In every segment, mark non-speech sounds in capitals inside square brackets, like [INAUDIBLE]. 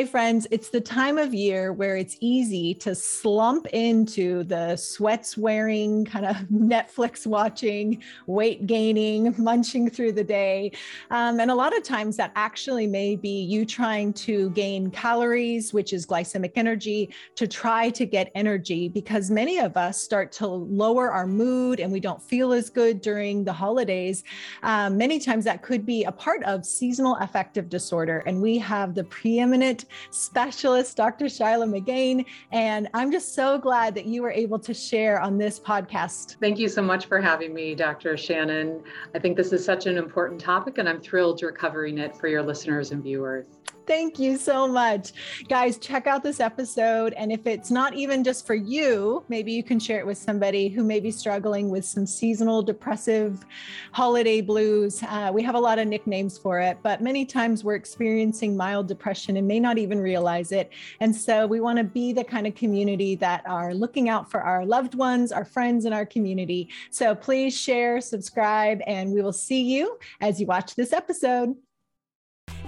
Hey, friends, it's the time of year where it's easy to slump into the sweats wearing, kind of [LAUGHS] Netflix watching, weight gaining, [LAUGHS] munching through the day. Um, and a lot of times that actually may be you trying to gain calories, which is glycemic energy, to try to get energy because many of us start to lower our mood and we don't feel as good during the holidays. Um, many times that could be a part of seasonal affective disorder. And we have the preeminent specialist, Dr. Shilagh Mirgain. And I'm just so glad that you were able to share on this podcast. Thank you so much for having me, Dr. Shannan. I think this is such an important topic, and I'm thrilled you're covering it for your listeners and viewers. Thank you so much. Guys, check out this episode. And if it's not even just for you, maybe you can share it with somebody who may be struggling with some seasonal depressive holiday blues. Uh, we have a lot of nicknames for it, but many times we're experiencing mild depression and may not even realize it. And so we want to be the kind of community that are looking out for our loved ones, our friends, and our community. So please share, subscribe, and we will see you as you watch this episode.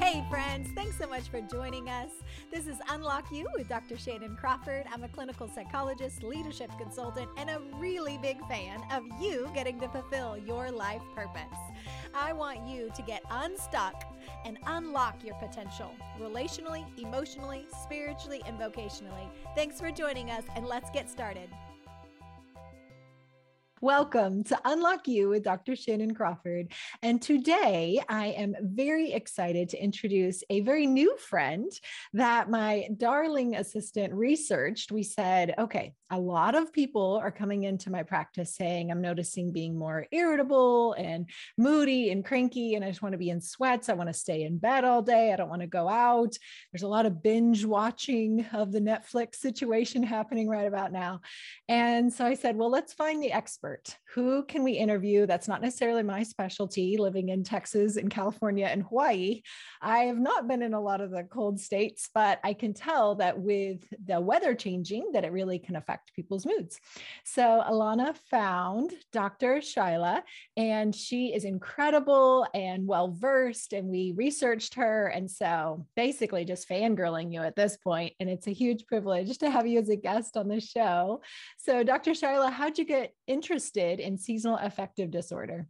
Hey, friends, thanks so much for joining us. This is Unlock You with Dr. Shannan Crawford. I'm a clinical psychologist, leadership consultant, and a really big fan of you getting to fulfill your life purpose. I want you to get unstuck and unlock your potential relationally, emotionally, spiritually, and vocationally. Thanks for joining us, and let's get started. Welcome to Unlock You with Dr. Shannan Crawford. And today I am very excited to introduce a very new friend that my darling assistant researched. We said, okay, a lot of people are coming into my practice saying, I'm noticing being more irritable and moody and cranky, and I just want to be in sweats. I want to stay in bed all day. I don't want to go out. There's a lot of binge watching of the Netflix situation happening right about now. And so I said, well, let's find the expert expert. Who can we interview? That's not necessarily my specialty, living in Texas and California and Hawaii. I have not been in a lot of the cold states, but I can tell that with the weather changing, that it really can affect people's moods. So Alana found Dr. Shilagh, and she is incredible and well versed, and we researched her. And so basically just fangirling you at this point, and it's a huge privilege to have you as a guest on the show. So, Dr. Shilagh, how'd you get interested? Interested in seasonal affective disorder.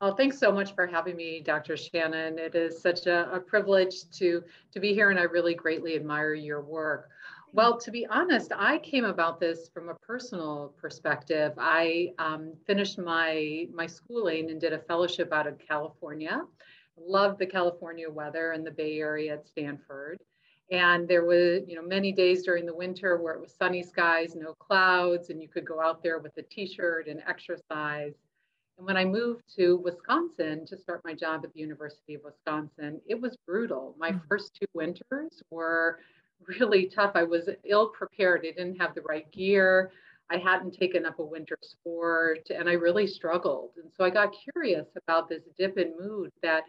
Well, thanks so much for having me, Dr. Shannan. It is such a, a, privilege to, to be here, and I really greatly admire your work. Well, to be honest, I came about this from a personal perspective. I um, finished my, my schooling and did a fellowship out of California. Loved the California weather in the Bay Area at Stanford. And there were, you know, many days during the winter where it was sunny skies, no clouds, and you could go out there with a t-shirt and exercise. And when I moved to Wisconsin to start my job at the University of Wisconsin, it was brutal. My mm-hmm. first two winters were really tough. I was ill prepared. I didn't have the right gear. I hadn't taken up a winter sport, and I really struggled. And so I got curious about this dip in mood that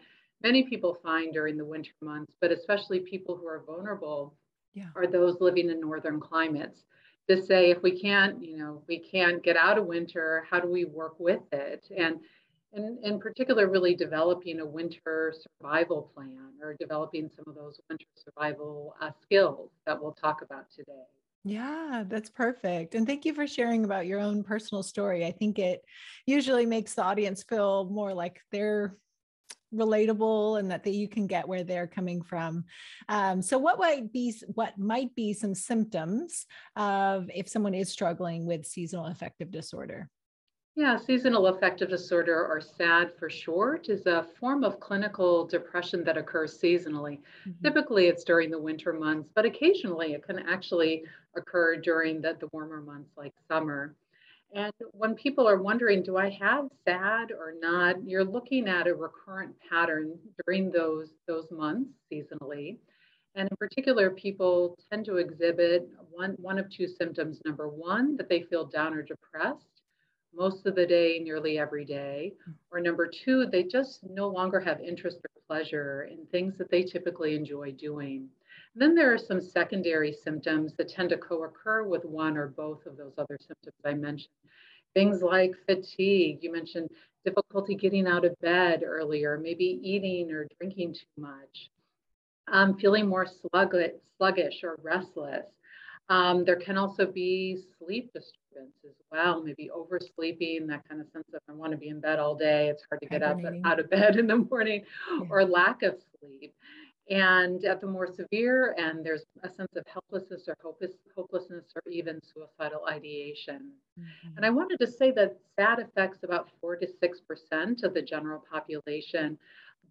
many people find during the winter months, but especially people who are vulnerable yeah. are those living in northern climates. To say if we can't, you know, we can't get out of winter, how do we work with it? And and in particular, really developing a winter survival plan or developing some of those winter survival uh, skills that we'll talk about today. Yeah, that's perfect. And thank you for sharing about your own personal story. I think it usually makes the audience feel more like they're relatable and that, that you can get where they're coming from. Um, so what might be what might be some symptoms of if someone is struggling with seasonal affective disorder? Yeah, seasonal affective disorder, or SAD for short, is a form of clinical depression that occurs seasonally. Mm-hmm. Typically, it's during the winter months, but occasionally it can actually occur during the, the warmer months like summer. And when people are wondering, do I have SAD or not? You're looking at a recurrent pattern during those, those months seasonally. And in particular, people tend to exhibit one, one of two symptoms. Number one, that they feel down or depressed most of the day, nearly every day. Or number two, they just no longer have interest or pleasure in things that they typically enjoy doing. Then there are some secondary symptoms that tend to co-occur with one or both of those other symptoms I mentioned. Things like fatigue, you mentioned difficulty getting out of bed earlier, maybe eating or drinking too much. um, feeling more sluggish, sluggish or restless. Um, there can also be sleep disturbance as well, maybe oversleeping, that kind of sense of I want to be in bed all day. It's hard to get up out of bed in the morning, yeah. or lack of sleep. And at the more severe end, there's a sense of helplessness or hopeless, hopelessness or even suicidal ideation. Mm-hmm. And I wanted to say that SAD affects about 4 to 6% of the general population,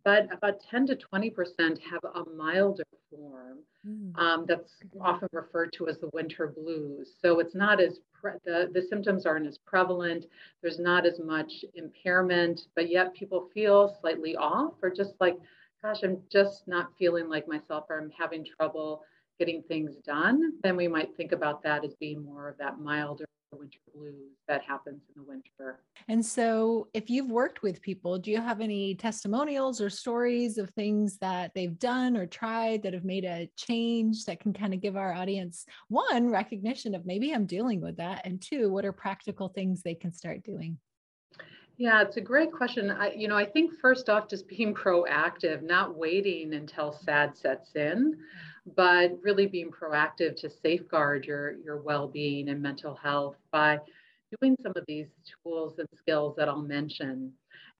but about 10 to 20% have a milder form mm. um, that's often referred to as the winter blues. So it's not as, pre- the, the symptoms aren't as prevalent. There's not as much impairment, but yet people feel slightly off or just like, gosh, I'm just not feeling like myself or I'm having trouble getting things done. Then we might think about that as being more of that milder winter blues that happens in the winter. And so, if you've worked with people, do you have any testimonials or stories of things that they've done or tried that have made a change that can kind of give our audience one recognition of maybe I'm dealing with that, and two, what are practical things they can start doing? Yeah, it's a great question. I, you know, I think first off, just being [LAUGHS] proactive, not waiting until SAD sets in but really being proactive to safeguard your, your well-being and mental health by doing some of these tools and skills that I'll mention.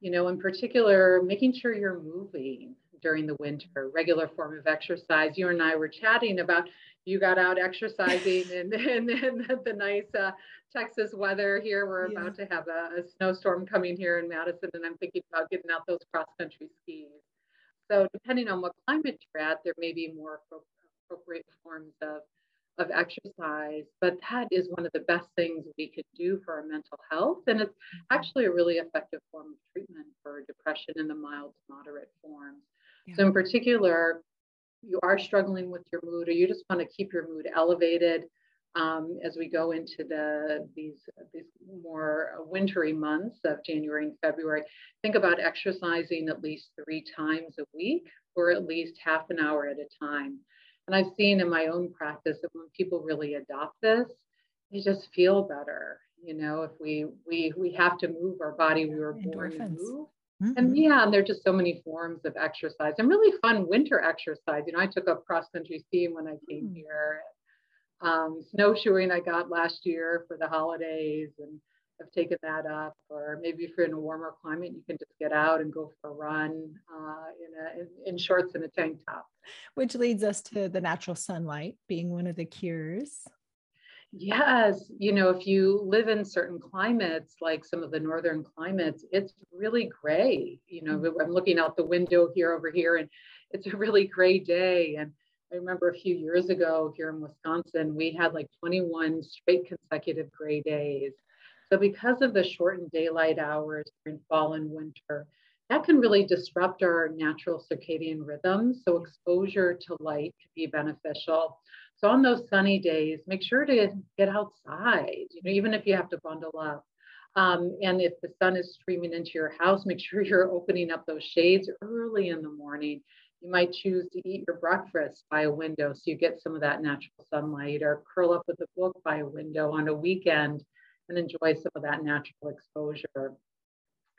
You know, in particular, making sure you're moving during the winter, regular form of exercise. You and I were chatting about you got out exercising in, in, in the nice uh, Texas weather here. We're yeah. about to have a, a, snowstorm coming here in Madison, and I'm thinking about getting out those cross country skis. So, depending on what climate you're at, there may be more appropriate forms of, of exercise. But that is one of the best things we could do for our mental health. And it's mm-hmm. actually a really effective form of treatment for depression in the mild to moderate forms. Yeah. So, in particular, you are struggling with your mood or you just want to keep your mood elevated um, as we go into the these these more wintry months of January and February. Think about exercising at least three times a week or at least half an hour at a time. And I've seen in my own practice that when people really adopt this, they just feel better. You know, if we we we have to move our body, we were born to move. Mm-hmm. And yeah, and there are just so many forms of exercise and really fun winter exercise. You know, I took up cross country skiing when I came mm. here. Um, snowshoeing I got last year for the holidays and I've taken that up. Or maybe if you're in a warmer climate, you can just get out and go for a run uh, in, a, in, in shorts and a tank top. Which leads us to the natural sunlight being one of the cures. Yes, you know, if you live in certain climates, like some of the northern climates, it's really gray. You know, mm-hmm. I'm looking out the window here over here, and it's a really gray day. And I remember a few years ago here in Wisconsin, we had like 21 straight consecutive gray days. So because of the shortened daylight hours during fall and winter, that can really disrupt our natural circadian rhythms. So exposure to light can be beneficial. So on those sunny days, make sure to get outside, you know, even if you have to bundle up. Um, and if the sun is streaming into your house, make sure [LAUGHS] you're opening up those shades early in the morning. You might choose to eat your breakfast by a window so you get some of that natural sunlight, or curl up with a book by a window on a weekend and enjoy some of that natural exposure.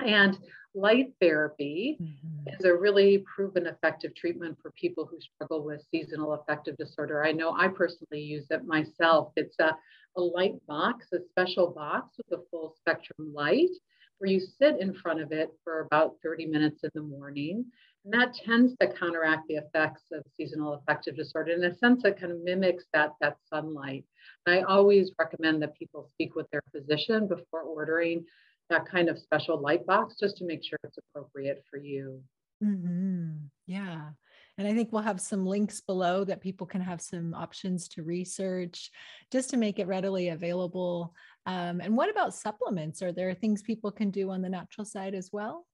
And light therapy mm-hmm. is a really proven effective treatment for people who struggle with seasonal affective disorder. I know I personally use it myself. It's a, a light box, a special box with a full spectrum light where you sit in front of it for about 30 minutes in the morning. And that tends to counteract the effects of seasonal affective disorder. In a sense, it kind of mimics that, that sunlight. And I always recommend that people speak with their physician before ordering that kind of special light box just to make sure it's appropriate for you. Mm-hmm. Yeah. And I think we'll have some links below that people can have some options to research just to make it readily available. Um, and what about supplements? Are there things people can do on the natural side as well?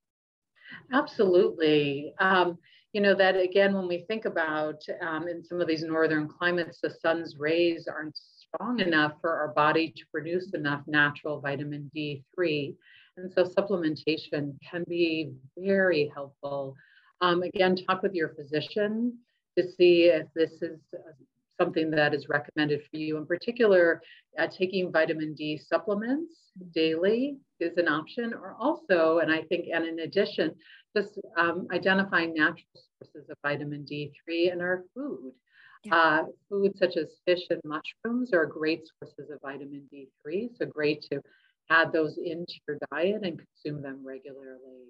Absolutely. Um, you know, that again, when we think about um, in some of these northern climates, the sun's rays aren't strong enough for our body to produce enough natural vitamin D3. And so supplementation can be very helpful. Um, again, talk with your physician to see if this is uh, something that is recommended for you. In particular, uh, taking vitamin D supplements daily is an option, or also, and I think, and in addition, just um, identifying natural sources of vitamin D3 in our food. Yeah. Uh, foods such as fish and mushrooms are great sources of vitamin D3. So great to add those into your diet and consume them regularly.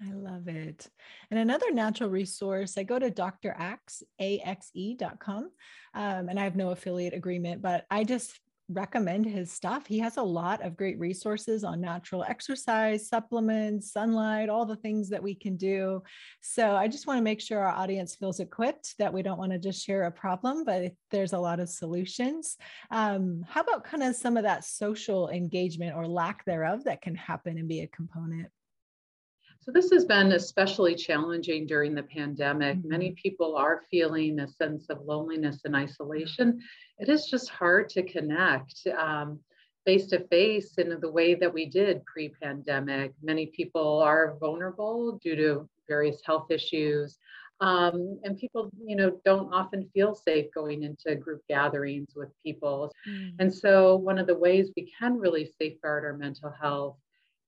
I love it. And another natural resource, I go to draxe, A-X-E.com, um, and I have no affiliate agreement, but I just recommend his stuff. He has a lot of great resources on natural exercise, supplements, sunlight, all the things that we can do. So I just want to make sure our audience feels equipped that we don't want to just share a problem, but there's a lot of solutions. Um, how about kind of some of that social engagement or lack thereof that can happen and be a component? So this has been especially challenging during the pandemic. Mm-hmm. Many people are feeling a sense of loneliness and isolation. It is just hard to connect face to face in the way that we did pre-pandemic. Many people are vulnerable due to various health issues. Um, and people, you know, don't often feel safe going into group gatherings with people. Mm. And so, one of the ways we can really safeguard our mental health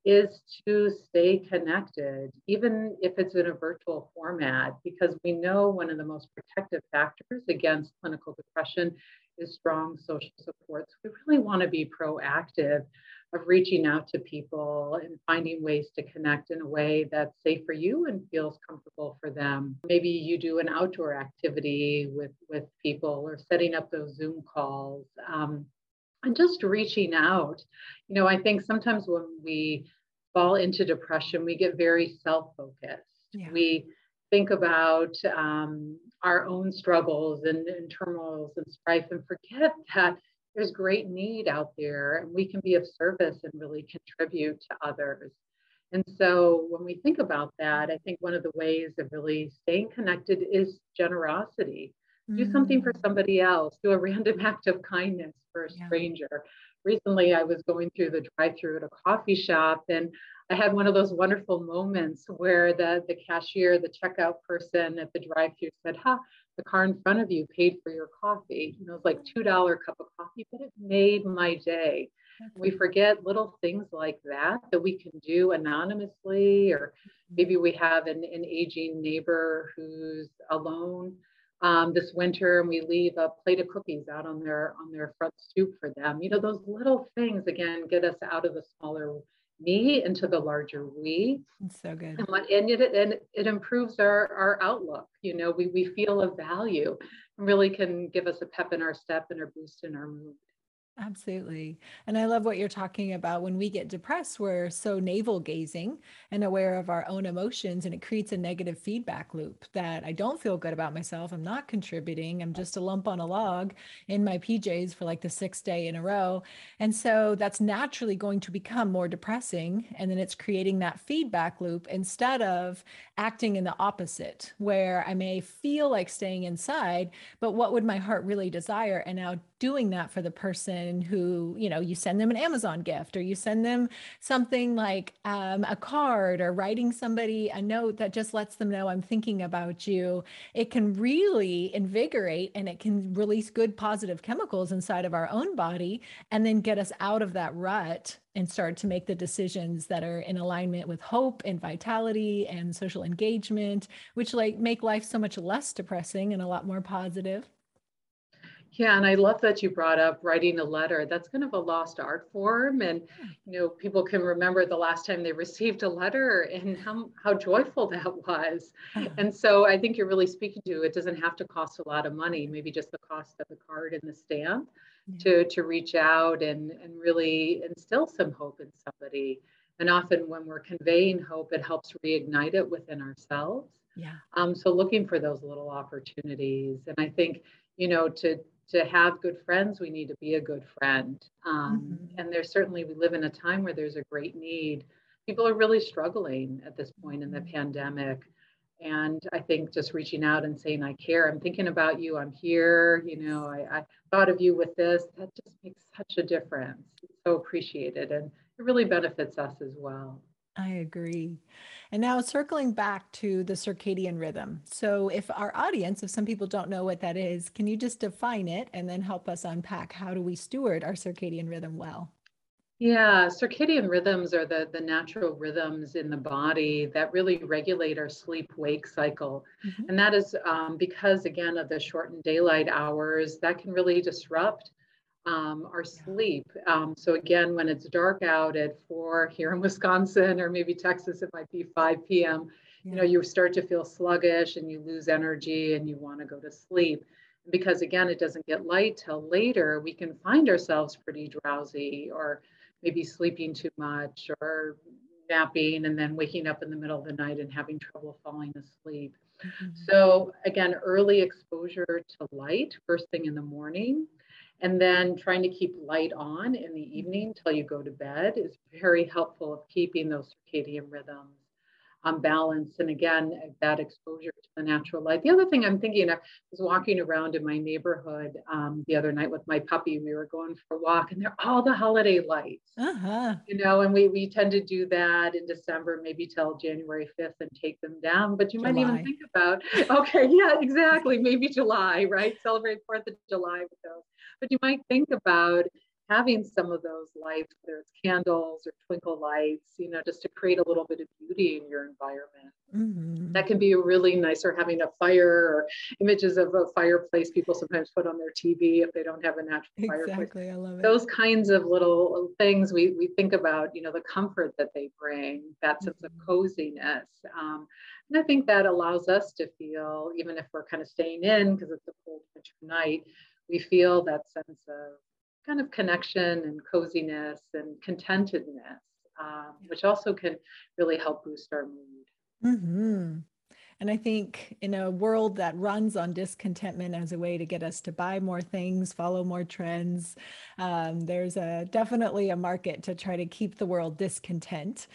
is to stay connected, even if it's in a virtual format, because we know one of the most protective factors against clinical depression is strong social supports. We really want to be proactive of reaching out to people and finding ways to connect in a way that's safe for you and feels comfortable for them. Maybe you do an outdoor activity with, with people or setting up those Zoom calls. Um, and just reaching out. You know, I think sometimes when we fall into depression, we get very self focused. Yeah. We think about um, our own struggles and, and turmoils and strife and forget that there's great need out there and we can be of service and really contribute to others. And so when we think about that, I think one of the ways of really staying connected is generosity do something for mm. somebody else do a [LAUGHS] random act of kindness for a stranger yeah. recently i was going through the drive-through at a coffee shop and i had one of those wonderful moments where the the cashier the checkout person at the drive-through said ha the car in front of you paid for your coffee and it was like two dollar cup of coffee but it made my day we forget little things like that that we can do anonymously or mm-hmm. maybe we have an, an aging neighbor who's alone um, this winter and we leave a plate of cookies out on their on their front stoop for them. You know those little things again get us out of the smaller me into the larger we. It's so good. And, and it and it improves our our outlook. You know we we feel a value. And really can give us a pep in our step and a boost in our mood Absolutely. And I love what you're talking about. When we get depressed, we're so navel gazing and aware of our own emotions, and it creates a negative feedback loop that I don't feel good about myself. I'm not contributing. I'm just a lump on a log in my PJs for like the sixth day in a row. And so that's naturally going to become more depressing. And then it's creating that feedback loop instead of acting in the opposite, where I may feel like staying inside, but what would my heart really desire? And now doing that for the person who, you know, you send them an Amazon gift or you send them something like um, a card or writing somebody a note that just lets them know I'm thinking about you. It can really invigorate and it can release good positive chemicals inside of our own body and then get us out of that rut and start to make the decisions that are in alignment with hope and vitality and social engagement which like make life so much less depressing and a lot more positive yeah, and I love that you brought up writing a letter. That's kind of a lost art form. And, you know, people can remember the last time they received a letter and how, how joyful [LAUGHS] that was. Uh-huh. And so I think you're really speaking to it doesn't have to cost a lot of money, maybe just the cost of the card and the stamp yeah. to, to reach out and, and really instill some hope in somebody. And often when we're conveying hope, it helps reignite it within ourselves. Yeah. Um, so looking for those little opportunities. And I think, you know, to to have good friends, we need to be a good friend. Um, mm-hmm. And there's certainly, we live in a time where there's a great need. People are really struggling at this point in the mm-hmm. pandemic. And I think just reaching out and saying, I care, I'm thinking about you, I'm here, you know, I, I thought of you with this, that just makes such a difference. so appreciated. And it really benefits us as well. I agree. And now circling back to the circadian rhythm. So, if our audience, if some people don't know what that is, can you just define it and then help us unpack how do we steward our circadian rhythm well? Yeah, circadian rhythms are the, the natural rhythms in the body that really regulate our sleep wake cycle. Mm-hmm. And that is um, because, again, of the shortened daylight hours, that can really disrupt um, our sleep. Um, so, again, when it's dark out at four here in [LAUGHS] Wisconsin, or maybe Texas, it might be 5 p.m., yeah. you know, you start to feel sluggish and you lose energy and you want to go to sleep because again it doesn't get light till later we can find ourselves pretty drowsy or maybe sleeping too much or napping and then waking up in the middle of the night and having trouble falling asleep. Mm-hmm. So, again, early exposure to light first thing in the morning, and then trying to keep light on in the evening till you go to bed is very helpful of keeping those circadian rhythms um, balance. And again, that exposure to the natural light. The other thing I'm thinking, I was walking around in my neighborhood um, the other night with my puppy. We were going for a walk, and they're all the holiday lights. Uh-huh. You know, and we we tend to do that in December, maybe till January 5th, and take them down. But you July. might even think about, [LAUGHS] okay, yeah, exactly, maybe July, right? Celebrate Fourth of July with those. But you might think about having some of those lights, whether it's candles or twinkle lights, you know, just to create a little bit of beauty in your environment. Mm-hmm. That can be really nice, or having a fire or images of a fireplace people sometimes put on their TV if they don't have a natural exactly, [LAUGHS] fireplace. Exactly, I love it. Those kinds of little things we, we think about, you know, the comfort that they bring, that sense mm-hmm. of coziness. Um, and I think that allows us to feel, even if we're kind of staying in because it's a cold winter night, we feel that sense of kind of connection and coziness and contentedness, um, which also can really help boost our mood. Mm-hmm. And I think in a world that runs on discontentment as a way to get us to buy more things, follow more trends, um, there's a definitely a market to try to keep the world discontent.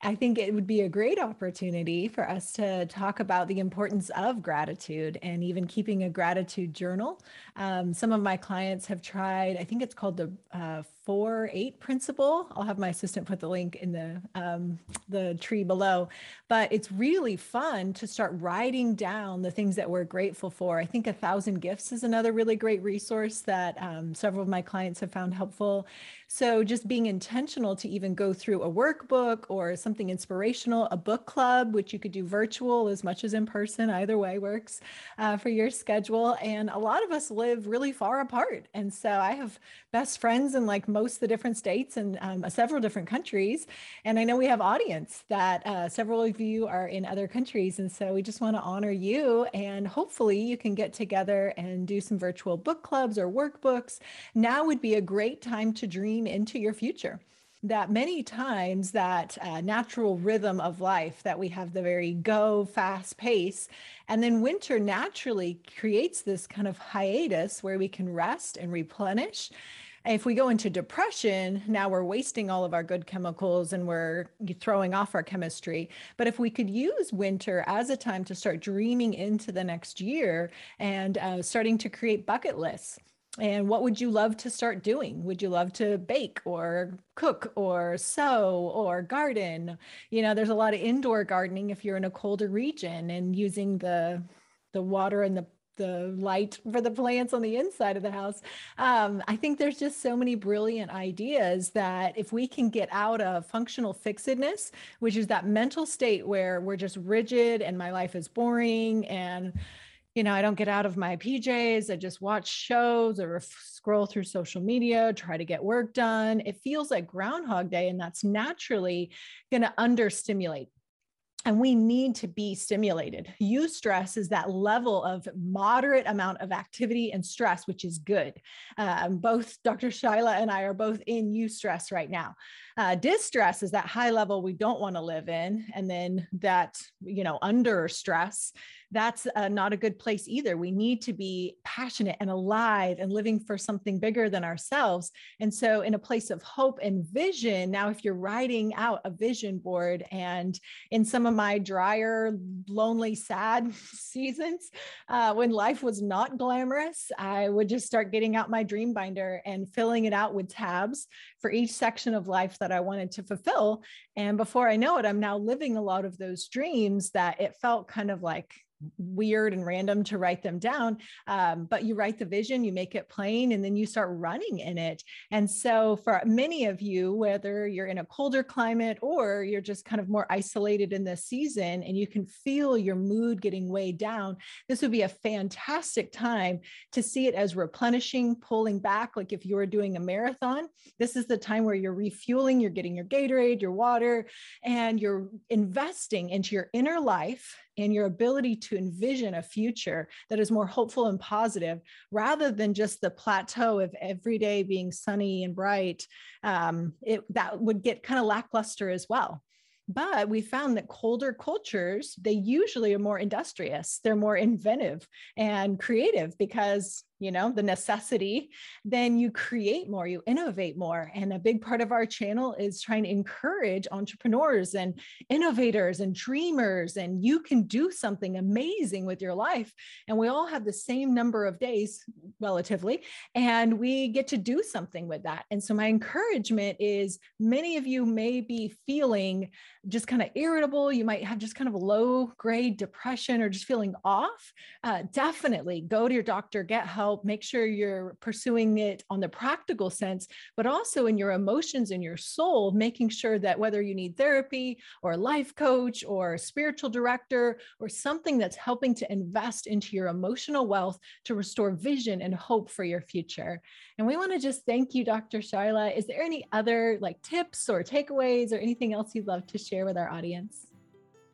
I think it would be a great opportunity for us to talk about the importance of gratitude and even keeping a gratitude journal. Um, some of my clients have tried, I think it's called the uh, four eight principle. I'll have my assistant put the link in the um, the tree below. But it's really fun to start writing down the things that we're grateful for. I think a thousand gifts is another really great resource that um, several of my clients have found helpful. So just being intentional to even go through a workbook or something inspirational, a book club, which you could do virtual as much as in person, either way works uh, for your schedule. And a lot of us live really far apart. And so I have best friends and like most the different states and um, uh, several different countries. And I know we have audience that uh, several of you are in other countries. And so we just want to honor you. And hopefully you can get together and do some virtual book clubs or workbooks. Now would be a great time to dream into your future that many times that uh, natural rhythm of life that we have the very go fast pace and then winter naturally creates this kind of hiatus where we can rest and replenish if we go into depression, now we're wasting all of our good chemicals and we're throwing off our chemistry. But if we could use winter as a time to start dreaming into the next year and uh, starting to create bucket lists. And what would you love to start doing? Would you love to bake or cook or sew or garden? You know, there's a lot of indoor gardening if you're in a colder region and using the the water and the the light for the plants on the inside of the house. Um, I think there's just so many brilliant ideas that if we can get out of functional fixedness, which is that mental state where we're just rigid and my life is boring and you know, I don't get out of my PJs. I just watch shows or scroll through social media, try to get work done. It feels like Groundhog Day, and that's naturally going to understimulate and we need to be stimulated. Eustress is that level of moderate amount of activity and stress, which is good. Um, both Dr. Shilagh and I are both in eustress right now. Uh, distress is that high level we don't want to live in, and then that you know under stress that's uh, not a good place either. We need to be passionate and alive and living for something bigger than ourselves. And so, in a place of hope and vision, now if you're writing out a vision board, and in some of my drier, lonely, sad [LAUGHS] seasons, uh, when life was not glamorous, I would just start getting out my dream binder and filling it out with tabs for each section of life that I wanted to fulfill. And before I know it, I'm now living a lot of those dreams that it felt kind of like weird and random to write them down. Um, but you write the vision, you make it plain, and then you start running in it. And so, for many of you, whether you're in a colder climate or you're just kind of more isolated in the season and you can feel your mood getting way down, this would be a fantastic time to see it as replenishing, pulling back. Like if you were doing a marathon, this is the time where you're refueling, you're getting your Gatorade, your water, and you're investing into your inner life and your ability to envision a future that is more hopeful and positive rather than just the plateau of every day being sunny and bright um, it, that would get kind of lackluster as well. But we found that colder cultures they usually are more industrious they're more inventive and creative because you know the necessity then you create more you innovate more. And a big part of our channel is trying to encourage entrepreneurs and innovators and dreamers and you can do something amazing with your life. And we all have the same number of days relatively and we get to do something with that. And so my encouragement is many of you may be feeling just kind of irritable you might have just kind of low grade depression or just feeling off uh, definitely go to your doctor get help make sure you're pursuing it on the practical sense, but also in your emotions and your soul, making sure that whether you need therapy or a life coach or a spiritual director or something that's helping to invest into your emotional wealth to restore vision and hope for your future. And we want to just thank you, Dr. Shilagh. Is there any other like tips or takeaways or anything else you'd love to share with our audience?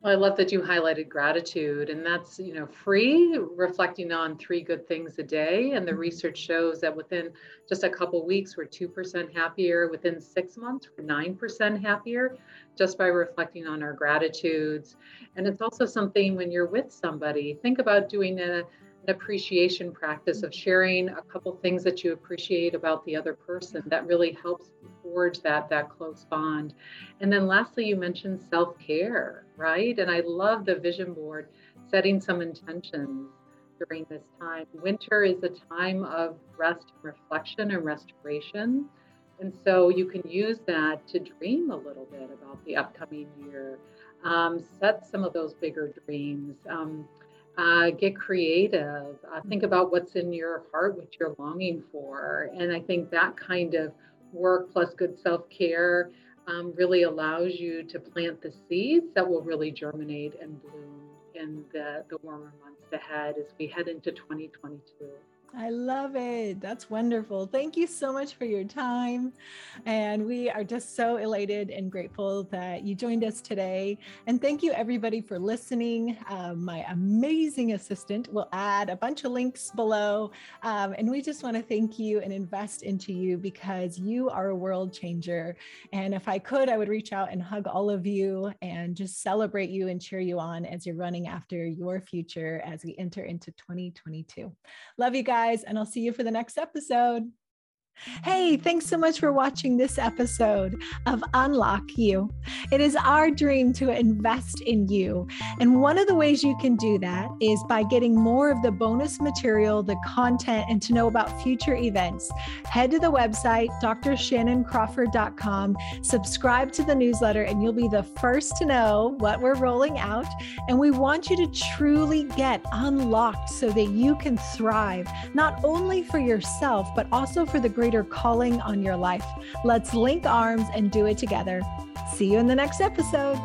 Well, I love that you highlighted gratitude, and that's you know free, reflecting on three good things a day. And the mm-hmm. research shows that within just a couple weeks, we're two percent happier. Within six months, we're nine percent happier, just by reflecting on our gratitudes. And it's also something when you're with somebody, think about doing a, an appreciation practice of sharing a couple things that you appreciate about the other person. That really helps forge that that close bond. And then lastly, you mentioned self-care, right? And I love the vision board setting some intentions during this time. Winter is a time of rest, reflection, and restoration. And so you can use that to dream a little bit about the upcoming year, um, set some of those bigger dreams, um, uh, get creative, uh, think about what's in your heart, what you're longing for. And I think that kind of work plus good self care um, really allows you to plant the seeds that will really germinate and bloom in the, the warmer months ahead as we head into 2022. I love it. That's wonderful. Thank you so much for your time. And we are just so elated and grateful that you joined us today. And thank you, everybody, for listening. Um, my amazing assistant will add a bunch of links below. Um, and we just want to thank you and invest into you because you are a world changer. And if I could, I would reach out and hug all of you and just celebrate you and cheer you on as you're running after your future as we enter into 2022. Love you guys guys, and I'll see you for the next episode. Hey, thanks so much for watching this episode of Unlock You. It is our dream to invest in you. And one of the ways you can do that is by getting more of the bonus material, the content, and to know about future events. Head to the website, drshannancrawford.com, subscribe to the newsletter, and you'll be the first to know what we're rolling out. And we want you to truly get unlocked so that you can thrive, not only for yourself, but also for the greater calling on your life. Let's link arms and do it together. See you in the next episode.